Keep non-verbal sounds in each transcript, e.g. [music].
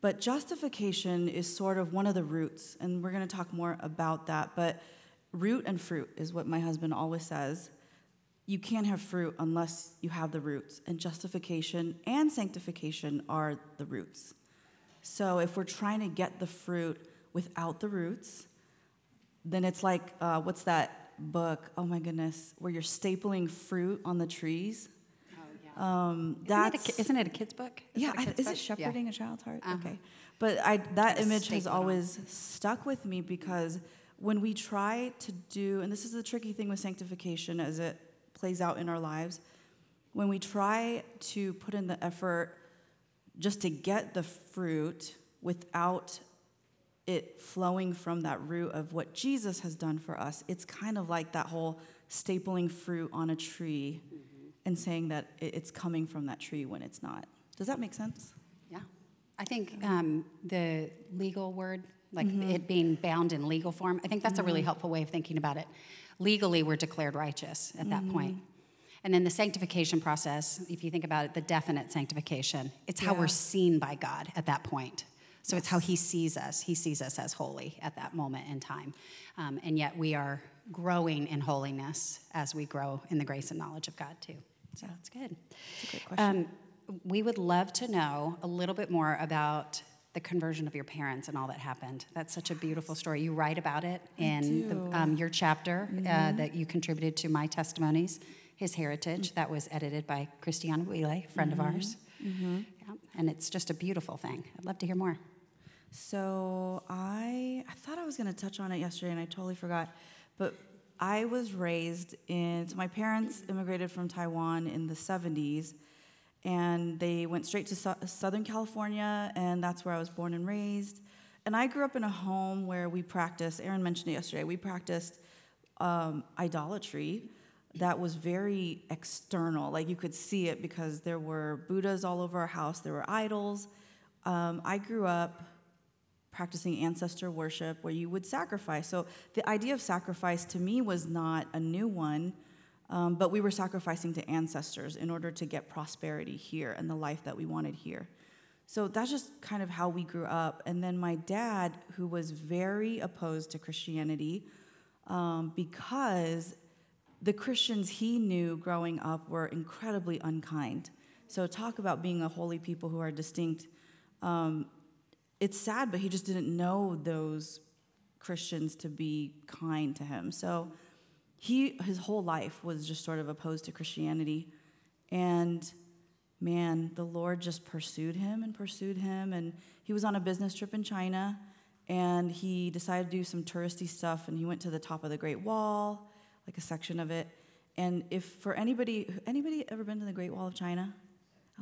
But justification is sort of one of the roots, and we're going to talk more about that. But root and fruit is what my husband always says. You can't have fruit unless you have the roots, and justification and sanctification are the roots. So if we're trying to get the fruit without the roots, then it's like uh, what's that book? Oh my goodness, where you're stapling fruit on the trees. Um, Isn't, that's it a, isn't it a kid's book? Is yeah. it a I, kid's is book? it shepherding a child's heart? Uh-huh. Okay, but I that image has on. always stuck with me because when we try to do, and this is the tricky thing with sanctification as it plays out in our lives, when we try to put in the effort just to get the fruit without it flowing from that root of what Jesus has done for us, it's kind of like that whole stapling fruit on a tree and saying that it's coming from that tree when it's not. Does that make sense? Yeah. I think um, the legal word, like Mm-hmm. it being bound in legal form, I think that's a really helpful way of thinking about it. Legally, we're declared righteous at that Mm-hmm. point. And then the sanctification process, if you think about it, the definite sanctification, it's how Yeah. we're seen by God at that point. So it's how He sees us. He sees us as holy at that moment in time. Um, and yet we are growing in holiness as we grow in the grace and knowledge of God, too. So it's good. That's a great question. Um, we would love to know a little bit more about the conversion of your parents and all that happened. That's such a beautiful story. You write about it in. Mm-hmm. the, um, your chapter uh, that you contributed to My Testimonies, His Heritage. That was edited by Kristie Anyabwile, friend Mm-hmm. of ours. Yeah, and it's just a beautiful thing. I'd love to hear more. So I I thought I was going to touch on it yesterday and I totally forgot. But I was raised in so my parents immigrated from Taiwan in the 70s and they went straight to Sou- Southern California and that's where I was born and raised. And I grew up in a home where we practiced, Erin mentioned it yesterday, we practiced um, idolatry that was very external. Like you could see it because there were Buddhas all over our house, there were idols. Um, I grew up practicing ancestor worship where you would sacrifice. So the idea of sacrifice to me was not a new one, um, but we were sacrificing to ancestors in order to get prosperity here and the life that we wanted here. So that's just kind of how we grew up. And then my dad, who was very opposed to Christianity, um, because the Christians he knew growing up were incredibly unkind. So talk about being a holy people who are distinct. Um, it's sad, but he just didn't know those Christians to be kind to him. So he his whole life was just sort of opposed to Christianity. And man, the Lord just pursued him and pursued him. And he was on a business trip in China and he decided to do some touristy stuff and he went to the top of the Great Wall, like a section of it. And if for anybody anybody ever been to the Great Wall of China?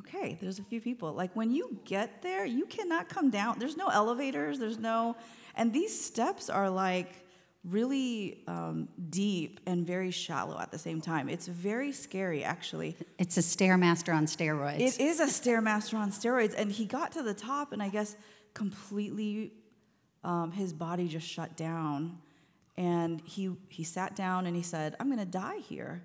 Okay, there's a few people. Like when you get there, you cannot come down. There's no elevators, there's no, and these steps are like really um, deep and very shallow at the same time. It's very scary, actually. It's a Stairmaster on steroids. It is a stairmaster on steroids, and he got to the top, and I guess completely, um, his body just shut down, and he he sat down and he said, "I'm to die here."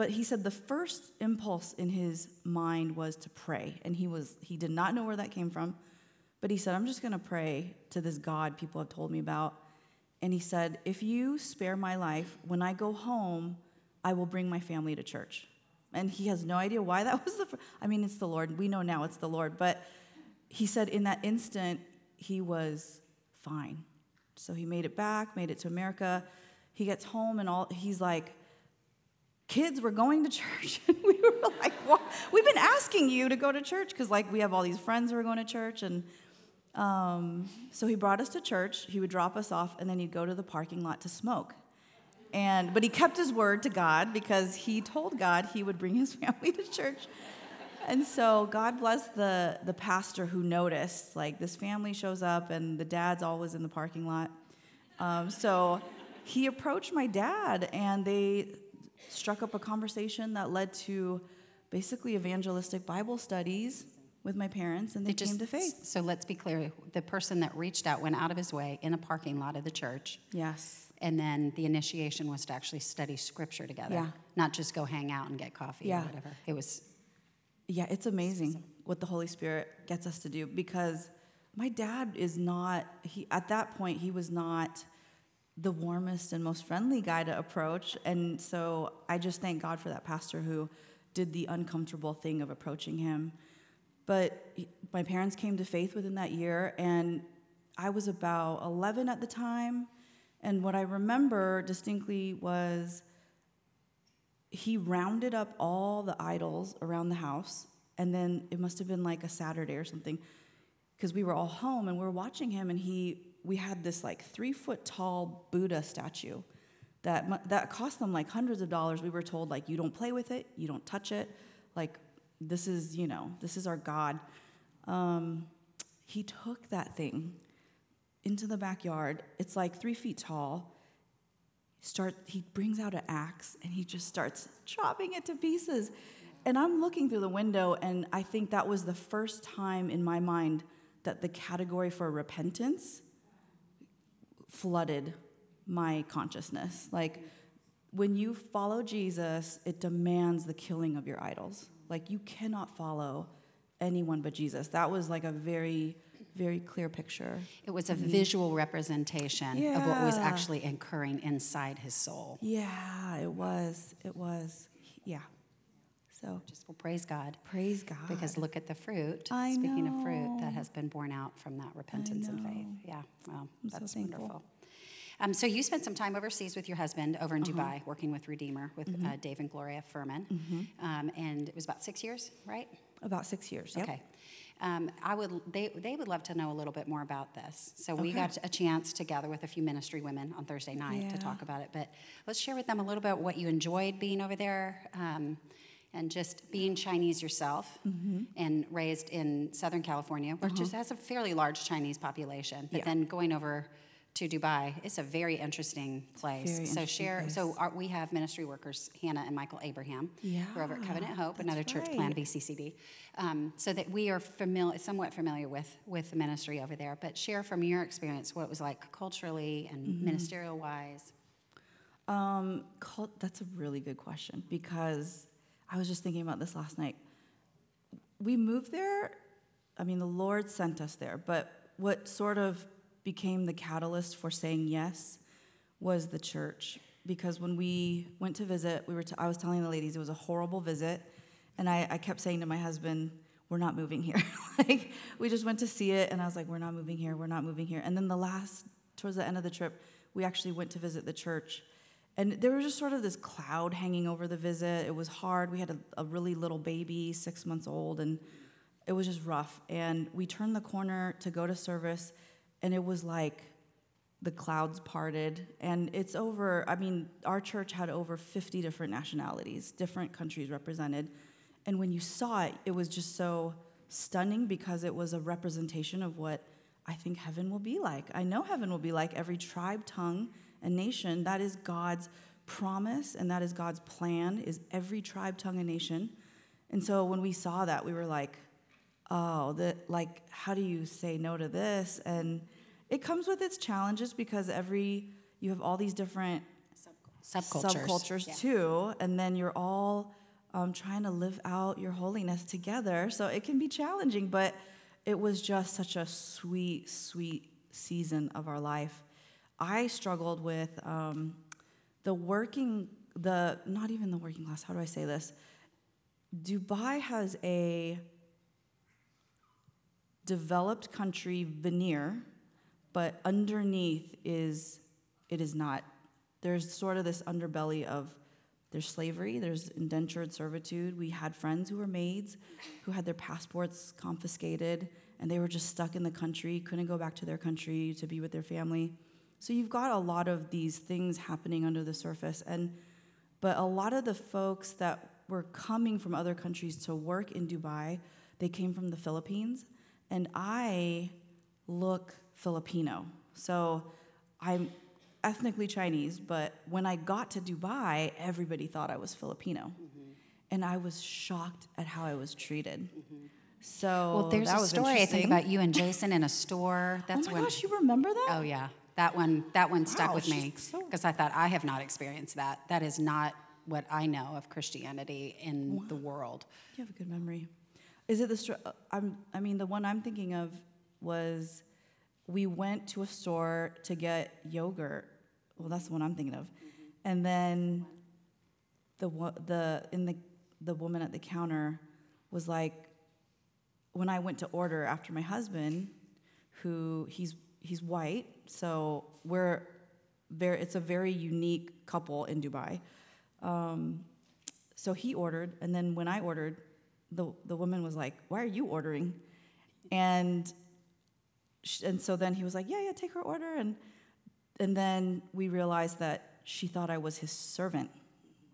But he said the first impulse in his mind was to pray, and he was he did not know where that came from, but he said, "I'm just going to pray to this God people have told me about." And he said, "If you spare my life, when I go home, I will bring my family to church." And he has no idea why that [laughs] was the. Fir- I mean, it's the Lord. We know now it's the Lord, but he said in that instant he was fine. So he made it back, made it to America. He gets home and all he's like, kids, we're going to church. [laughs] And we were like? We've been asking you to go to church because like we have all these friends who are going to church. And um, so he brought us to church. He would drop us off and then he'd go to the parking lot to smoke. And but he kept his word to God because he told God he would bring his [laughs] family to church. And so God bless the the pastor who noticed like this family shows up and the dad's always in the parking lot. Um, so he approached my dad and they struck up a conversation that led to basically evangelistic Bible studies with my parents and they It came to faith. So let's be clear the person that reached out went out of his way in a parking lot of the church. Yes. And then the initiation was to actually study scripture together, Yeah. not just go hang out and get coffee Yeah. or whatever. It was Yeah, it's amazing what the Holy Spirit gets us to do because my dad is not he at that point he was not the warmest and most friendly guy to approach. And so i just thank god for that pastor who did the uncomfortable thing of approaching him. But my parents came to faith within that year and i was about 11 at the time. And what i remember distinctly was he rounded up all the idols around the house and then it must have been like a saturday or something because we were all home and we were watching him and he we had this like three foot tall buddha statue that that cost them like hundreds of dollars. We were told like you don't play with it. You don't touch it. Like this is you know this is our god. Um, he took that thing into the backyard. It's like three feet tall. Start he brings out an axe and he just starts chopping it to pieces. And i'm looking through the window and i think that was the first time in my mind that the category for repentance flooded my consciousness. Like when you follow jesus it demands the killing of your idols. Like you cannot follow anyone but jesus. That was like a very very clear picture. It was a mm-hmm. visual representation of what was actually occurring inside his soul. yeah it was. It was. Yeah so Just well, praise God. praise god Because look at the fruit. I Speaking of fruit, that has been born out from that repentance and faith. Yeah, well, I'm that's thankful. wonderful. Um, so you spent some time overseas with your husband over in Uh-huh. Dubai, working with Redeemer with Mm-hmm. uh, Dave and Gloria Furman, um, and it was about six years, right? about six years yep. Okay. Um, I would. They they would love to know a little bit more about this. So we Okay. got a chance to gather with a few ministry women on Thursday night to talk about it. But let's share with them a little bit what you enjoyed being over there, um, and just being Chinese yourself Mm-hmm. and raised in Southern California, which just has a fairly large Chinese population. But Uh-huh. Yeah. then going over to Dubai, it's a very interesting place. very so interesting share. So our, we have ministry workers Hannah and Michael Abraham. who are over at Covenant Yeah, Hope, another that's church plan right. BCCD, um, so that we are familiar, somewhat familiar with with the ministry over there. But share from your experience what it was like culturally and Mm-hmm. ministerial wise. Um, cult, that's a really good question because I was just thinking about this last night. We moved there, I mean, the Lord sent us there, but what sort of became the catalyst for saying yes was the church. Because when we went to visit, we were t- I was telling the ladies it was a horrible visit, and I, I kept saying to my husband, we're not moving here. [laughs] like, we just went to see it, and I was like, we're not moving here, we're not moving here. And then the last, towards the end of the trip, we actually went to visit the church. And there was just sort of this cloud hanging over the visit. It was hard. We had a, a really little baby, six months old, and it was just rough. And we turned the corner to go to service, and it was like the clouds parted. And it's over, I mean, our church had over 50 different nationalities, different countries represented. And when you saw it, it was just so stunning because it was a representation of what I think heaven will be like. I know heaven will be like every tribe, tongue, and nation. That is God's promise and that is God's plan is every tribe, tongue, and nation. And so when we saw that, we were like, oh, that like how do you say no to this? And it comes with its challenges because every you have all these different Subcultures. subcultures Yeah. too, and then you're all um, trying to live out your holiness together. So it can be challenging, but it was just such a sweet, sweet season of our life. I struggled with um, the working, the not even the working class. How do I say this? Dubai has a developed country veneer, but underneath is it is not. There's sort of this underbelly of there's slavery, there's indentured servitude. We had friends who were maids who had their passports confiscated and they were just stuck in the country, couldn't go back to their country to be with their family. So you've got a lot of these things happening under the surface and but a lot of the folks that were coming from other countries to work in Dubai, they came from the Philippines and I look Filipino. So I'm ethnically Chinese, but when I got to Dubai, everybody thought I was Filipino. Mm-hmm. And I was shocked at how I was treated. Mm-hmm. So Well, there's that a was story I think about you and Jason in a store. Oh That's oh my when. gosh, you remember that? Oh yeah, that one. That one stuck Wow, with me she's so- because I thought I have not experienced that. That is not what I know of Christianity in the world. You have a good memory. Is it the? Str- uh, I'm. I mean, the one I'm thinking of was we went to a store to get yogurt. Well, that's the one I'm thinking of. And then the the in the the woman at the counter was like when I went to order after my husband, who he's he's white, so we're very it's a very unique couple in Dubai. Um, so he ordered, and then when I ordered, the the woman was like, "Why are you ordering?" And sh- and so then he was like, "Yeah, yeah, take her order." And and then we realized that she thought I was his servant.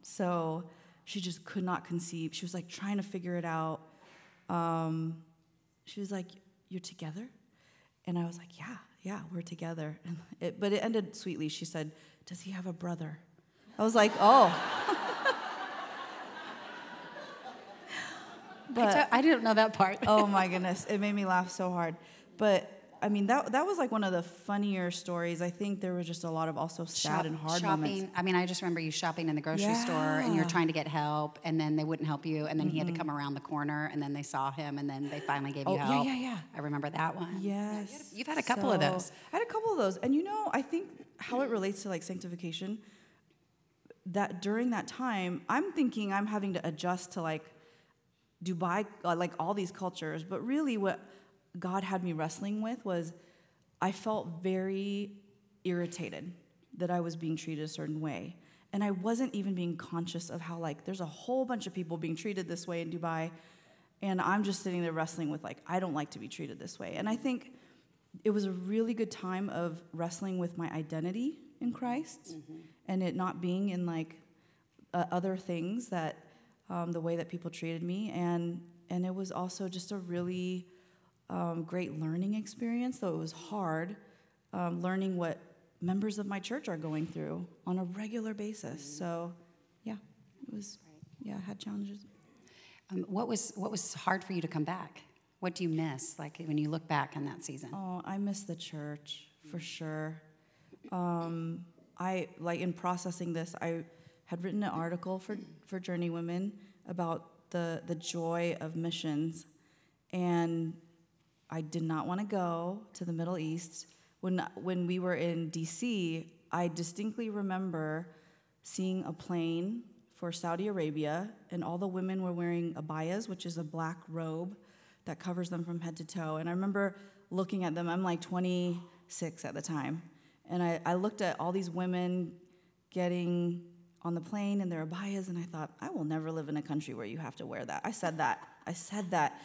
So she just could not conceive. She was like trying to figure it out. Um, she was like, "You're together," and I was like, "Yeah, yeah, we're together." And it, but it ended sweetly. She said, "Does he have a brother?" I was like, "Oh." [laughs] I t- I didn't know that part. oh my goodness, it made me laugh so hard. But I mean, that that was like one of the funnier stories. I think there was just a lot of also sad Shop- and hard shopping. moments. I mean, I just remember you shopping in the grocery store and you're trying to get help, and then they wouldn't help you, and then he had to mm-hmm. come around the corner, and then they saw him, and then they finally gave you Oh, yeah, help. yeah, yeah. I remember that one. Yes. You've had a couple of those. I had a couple of those. And you know, I think how it relates to like sanctification, that during that time, I'm thinking I'm having to adjust to like Dubai, like all these cultures. But really, what God had me wrestling with was I felt very irritated that I was being treated a certain way. And I wasn't even being conscious of how, like, there's a whole bunch of people being treated this way in Dubai. And I'm just sitting there wrestling with, like, I don't like to be treated this way. And I think it was a really good time of wrestling with my identity in Christ and it not being in, like, uh, other things that um, the way that people treated me. And, and it was also just a really um, great learning experience, though it was hard um, learning what members of my church are going through on a regular basis. So, yeah, it was, yeah, I had challenges. Um, what was what was hard for you to come back? What do you miss, like when you look back on that season? Oh, I miss the church for sure. Um, I like in processing this, I had written an article for for Journey Women about the the joy of missions, and I did not want to go to the Middle East. When when we were in D.C., I distinctly remember seeing a plane for Saudi Arabia, and all the women were wearing abayas, which is a black robe that covers them from head to toe. And I remember looking at them. I'm like 26 at the time, and I, I looked at all these women getting on the plane in their abayas, and I thought, I will never live in a country where you have to wear that. I said that. I said that.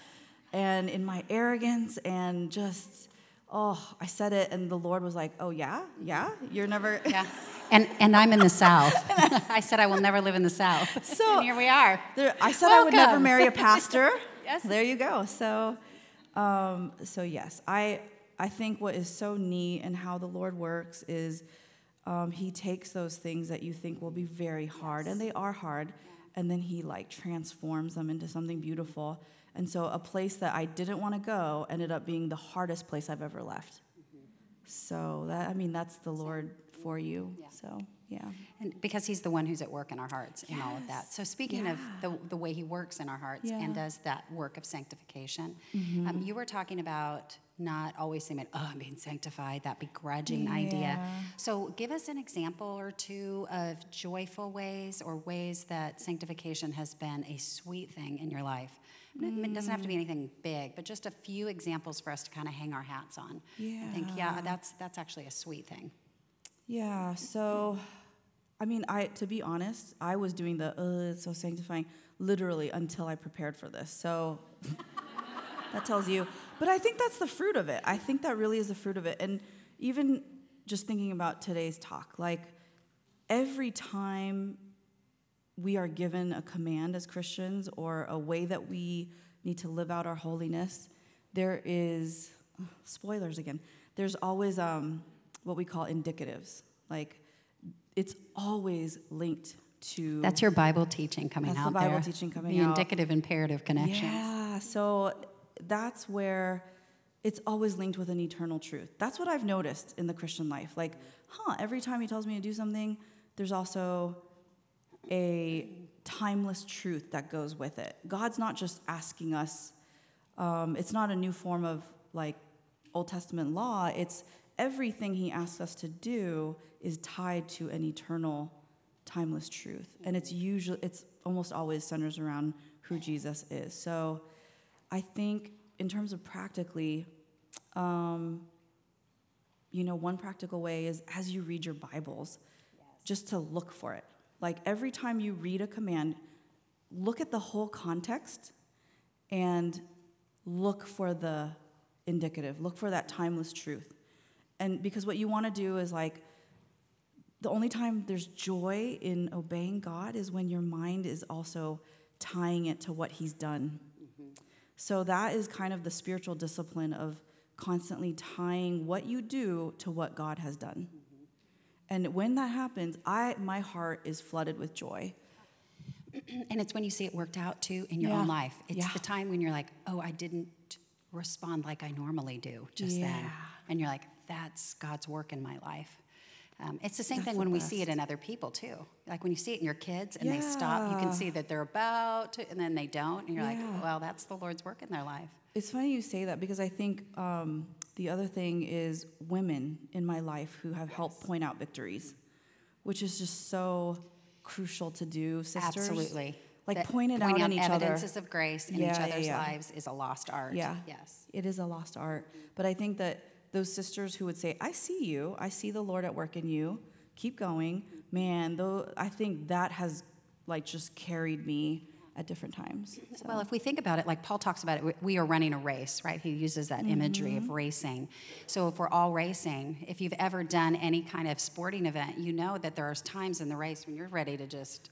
And in my arrogance and just, oh, I said it, and the Lord was like, oh, yeah? Yeah? You're never. Yeah. [laughs] And and I'm in the South. [laughs] I said I will never live in the South. So- and here we are. There, I said I would never marry a pastor. [laughs] Yes. There you go. So, um, so yes, I I think what is so neat and how the Lord works is um, He takes those things that you think will be very hard, and they are hard, and then He like transforms them into something beautiful. And so, a place that I didn't want to go ended up being the hardest place I've ever left. So that I mean, that's the Lord for you. Yeah. So yeah. And because he's the one who's at work in our hearts in all of that. So speaking of the, the way he works in our hearts Yeah. and does that work of sanctification, um, you were talking about not always saying, "Oh, I'm being sanctified," that begrudging idea. So give us an example or two of joyful ways or ways that sanctification has been a sweet thing in your life. It it doesn't have to be anything big, but just a few examples for us to kind of hang our hats on. I think, yeah, Yeah. that's that's actually a sweet thing. Yeah, so I mean, I to be honest, I was doing the uh, it's so sanctifying literally until I prepared for this. So [laughs] that tells you. But I think that's the fruit of it. I think that really is the fruit of it. And even just thinking about today's talk, like every time we are given a command as Christians or a way that we need to live out our holiness, there is spoilers again. There's always um, what we call indicatives. Like it's always linked to That's your Bible teaching coming That's the Bible there. teaching coming the out. indicative imperative connection. Yeah, so that's where it's always linked with an eternal truth. That's what I've noticed in the Christian life. Like, huh, every time he tells me to do something, there's also a timeless truth that goes with it. God's not just asking us, um, it's not a new form of like Old Testament law, it's everything he asks us to do is tied to an eternal, timeless truth. And it's usually, it's almost always centers around who Jesus is. So I think in terms of practically, um, you know, one practical way is as you read your Bibles, just to look for it. Like every time you read a command, look at the whole context and look for the indicative, look for that timeless truth. And because what you want to do is like, the only time there's joy in obeying God is when your mind is also tying it to what He's done. Mm-hmm. So that is kind of the spiritual discipline of constantly tying what you do to what God has done. And when that happens, I my heart is flooded with joy. [clears throat] And it's when you see it worked out too in your own life. It's Yeah. the time when you're like, oh, I didn't respond like I normally do just then. And you're like, that's God's work in my life. Um, it's the same That's thing the when we see it in other people too. Like when you see it in your kids and they stop, you can see that they're about to, and then they don't. And you're Yeah. like, well, that's the Lord's work in their life. It's funny you say that because I think um, the other thing is women in my life who have helped point out victories, which is just so crucial to do, sisters. Absolutely. Like That point it out in each other. evidences of grace in Yeah, each yeah, other's yeah. lives is a lost art. Yeah. Yes. It is a lost art. But I think that those sisters who would say, I see you, I see the Lord at work in you, keep going, man, though I think that has like just carried me at different times. So. Well, if we think about it, like Paul talks about it, we- are running a race, right? He uses that imagery Mm-hmm. of racing. So if we're all racing, if you've ever done any kind of sporting event, you know that there are times in the race when you're ready to just,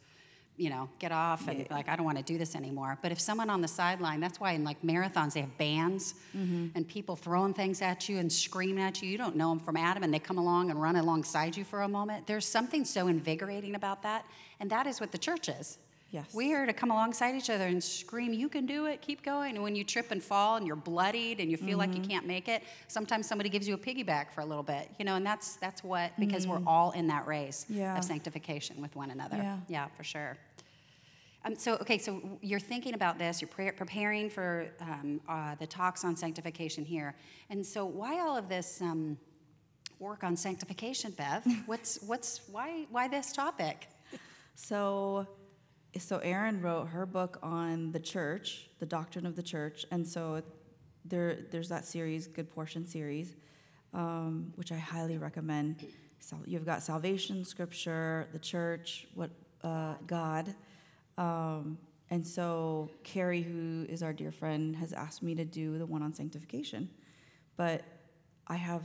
you know, get off and be like, I don't want to do this anymore. But if someone on the sideline, that's why in like marathons they have bands Mm-hmm. and people throwing things at you and screaming at you. You don't know them from Adam, and they come along and run alongside you for a moment. There's something so invigorating about that, and that is what the church is. Yes. We are to come alongside each other and scream, You can do it, keep going. And when you trip and fall and you're bloodied and you feel like you Mm-hmm. can't make it, sometimes somebody gives you a piggyback for a little bit, you know, and that's that's what because we're Mm. all in that race Yeah. of sanctification with one another. Yeah. for sure. Um, so, okay, so you're thinking about this, you're pre- preparing for um, uh, the talks on sanctification here. And so, why all of this um, work on sanctification, Bev? [laughs] What's, what's, why, why this topic? So, so Erin wrote her book on the church, the doctrine of the church, and so there, there's that series, Good Portion series, um, which I highly recommend. So you've got salvation, scripture, the church, what uh, God, um, and so Carrie, who is our dear friend, has asked me to do the one on sanctification, but I have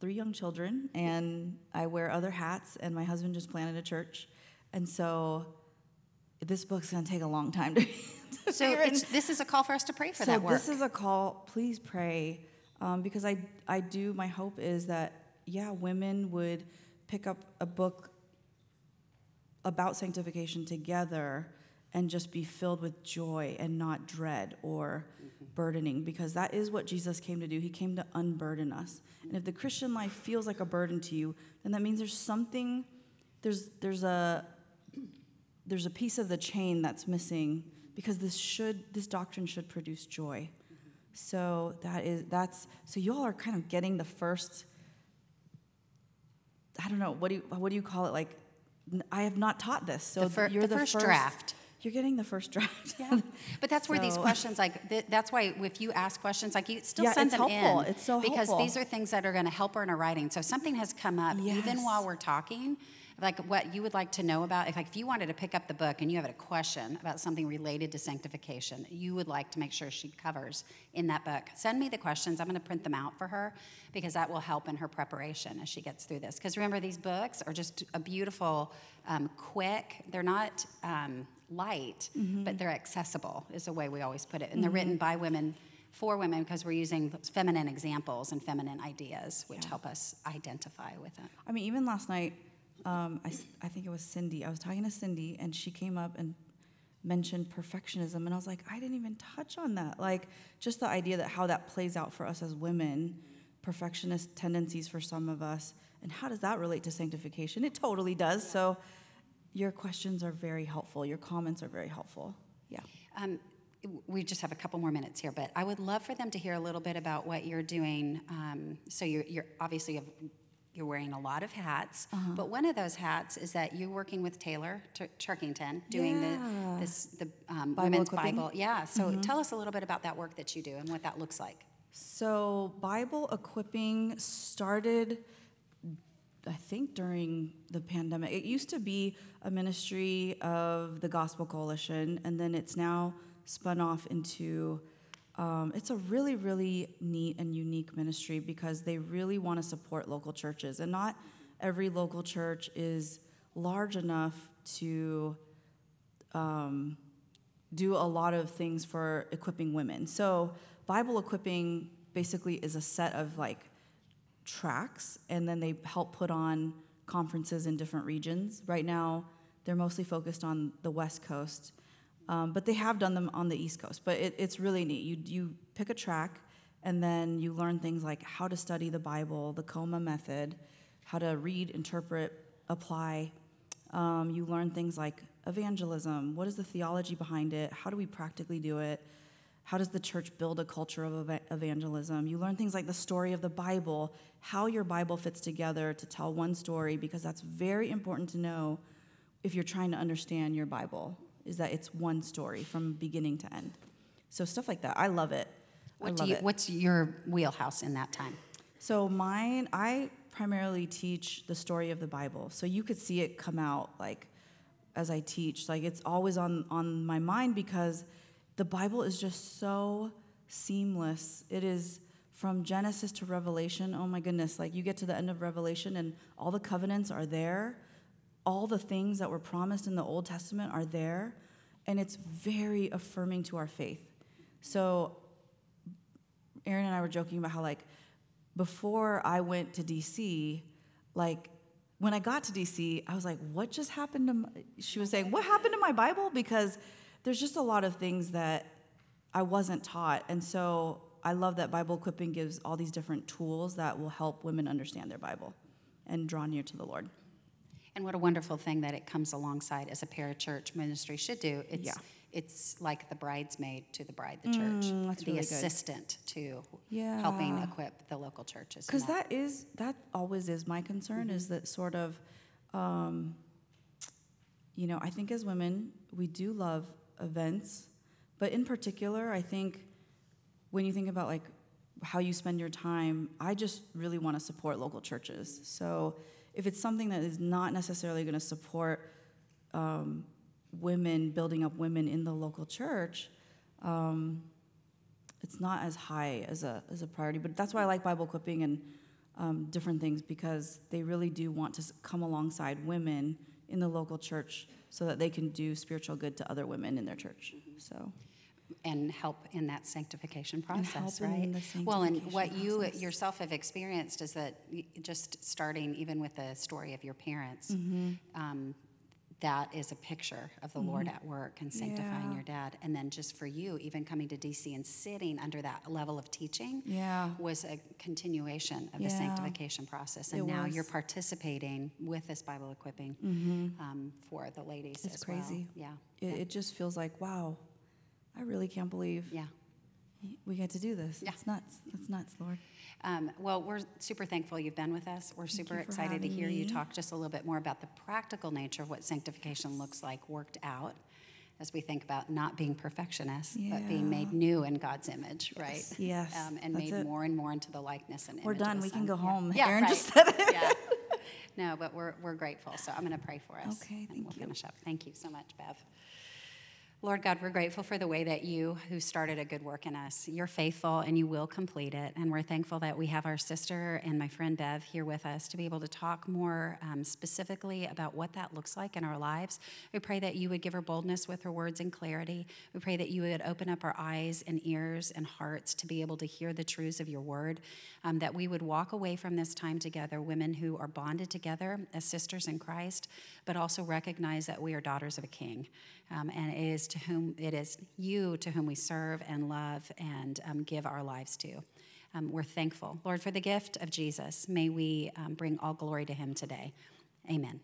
three young children, and I wear other hats, and my husband just planted a church, and so this book's going to take a long time to, [laughs] to So, this is a call for us to pray for so that work. this is a call. Please pray, um, because I I do. My hope is that yeah, women would pick up a book about sanctification together and just be filled with joy and not dread or burdening because that is what Jesus came to do. He came to unburden us. And if the Christian life feels like a burden to you, then that means there's something there's there's a there's a piece of the chain that's missing because this should this doctrine should produce joy. So that is that's so you all are kind of getting the first I don't know, what do you what do you call it like I have not taught this. So The fir- you're the first draft. You're getting the first draft. Yeah. But that's where these questions, like, th- that's why if you ask questions, like, you still Yeah, send them helpful. in. It's so Because helpful. these are things that are going to help her in her writing. So if something has come up, even while we're talking, like what you would like to know about, if, like, if you wanted to pick up the book and you have a question about something related to sanctification, you would like to make sure she covers in that book, send me the questions. I'm going to print them out for her because that will help in her preparation as she gets through this. Because remember, these books are just a beautiful, um, quick, they're not um, light, but they're accessible, is the way we always put it. And they're written by women for women because we're using feminine examples and feminine ideas, which help us identify with it. I mean, even last night, um, I, I think it was Cindy. I was talking to Cindy, and she came up and mentioned perfectionism, and I was like, I didn't even touch on that. Like, just the idea that how that plays out for us as women, perfectionist tendencies for some of us, and how does that relate to sanctification? It totally does. So, your questions are very helpful. Your comments are very helpful. Yeah. Um, we just have a couple more minutes here, but I would love for them to hear a little bit about what you're doing. Um, so you're, you're obviously you're wearing a lot of hats, Uh-huh. but one of those hats is that you're working with Taylor Tur- Turkington, doing Yeah. the this the um, Bible women's equipping? Bible. Yeah. So tell us a little bit about that work that you do and what that looks like. So, Bible equipping started, I think, during the pandemic. It used to be a ministry of the Gospel Coalition, and then it's now spun off into. Um, it's a really, really neat and unique ministry because they really want to support local churches, and not every local church is large enough to um, do a lot of things for equipping women. So, Bible equipping basically is a set of like tracks, and then they help put on conferences in different regions. Right now, they're mostly focused on the West Coast, um, but they have done them on the East Coast. But it, it's really neat. You, you pick a track, and then you learn things like how to study the Bible, the Coma method, how to read, interpret, apply. Um, you learn things like evangelism. What is the theology behind it? How do we practically do it? How does the church build a culture of eva- evangelism? You learn things like the story of the Bible, how your Bible fits together to tell one story, because that's very important to know if you're trying to understand your Bible, is that it's one story from beginning to end. So stuff like that. I love it. I What do love you, it. what's your wheelhouse in that time? So mine, I primarily teach the story of the Bible. So you could see it come out like as I teach. Like it's always on on my mind because the Bible is just so seamless. It is from Genesis to Revelation. Oh my goodness, like you get to the end of Revelation and all the covenants are there. All the things that were promised in the Old Testament are there, and it's very affirming to our faith. So Erin and I were joking about how like before I went to DC, like when I got to DC, I was like, what just happened to my, she was saying, what happened to my Bible? Because there's just a lot of things that I wasn't taught. And so I love that Bible equipping gives all these different tools that will help women understand their Bible and draw near to the Lord. And what a wonderful thing that it comes alongside as a parachurch ministry should do. It's, Yeah. it's like the bridesmaid to the bride, the church, Mm, that's the really good. assistant to helping equip the local churches. Because that is that always is my concern is that sort of, um, you know, I think as women we do love events, but in particular, I think when you think about like how you spend your time, I just really want to support local churches. So if it's something that is not necessarily going to support um, women building up women in the local church. Um, it's not as high as a as a priority. But that's why I like Bible equipping and um, different things because they really do want to come alongside women in the local church so that they can do spiritual good to other women in their church. So and help in that sanctification process, right? the well, and sanctification what you yourself have experienced is that just starting even with the story of your parents, Mm-hmm. um, that is a picture of the Lord at work and sanctifying Yeah. your dad. And then just for you, even coming to DC and sitting under that level of teaching yeah, was a continuation of the sanctification process. And It now you're participating with this Bible equipping um, for the ladies Mm-hmm. It's as well. crazy. Yeah. it, yeah. it just feels like wow, I really can't believe yeah. we get to do this. Yeah. It's nuts. It's nuts, Lord. Um, well, we're super thankful you've been with us. We're super excited to hear you talk just a little bit more about the practical nature of what sanctification looks like worked out as we think about not being perfectionists, but being made new in God's image, right? Yes, Um, and made it. more and more into the likeness and We're done. We can go home. Yeah, Erin right. just said it. yeah. [laughs] No, but we're, we're grateful. So I'm going to pray for us. Okay, And thank we'll you. finish up. Thank you so much, Bev. Lord God, we're grateful for the way that you, who started a good work in us, you're faithful and you will complete it. And we're thankful that we have our sister and my friend Bev here with us to be able to talk more um, specifically about what that looks like in our lives. We pray that you would give her boldness with her words and clarity. We pray that you would open up our eyes and ears and hearts to be able to hear the truths of your word, um, that we would walk away from this time together, women who are bonded together as sisters in Christ, but also recognize that we are daughters of a king. Um, and it is to whom it is you to whom we serve and love and um, give our lives to. Um, we're thankful, Lord, for the gift of Jesus. May we um, bring all glory to him today. Amen.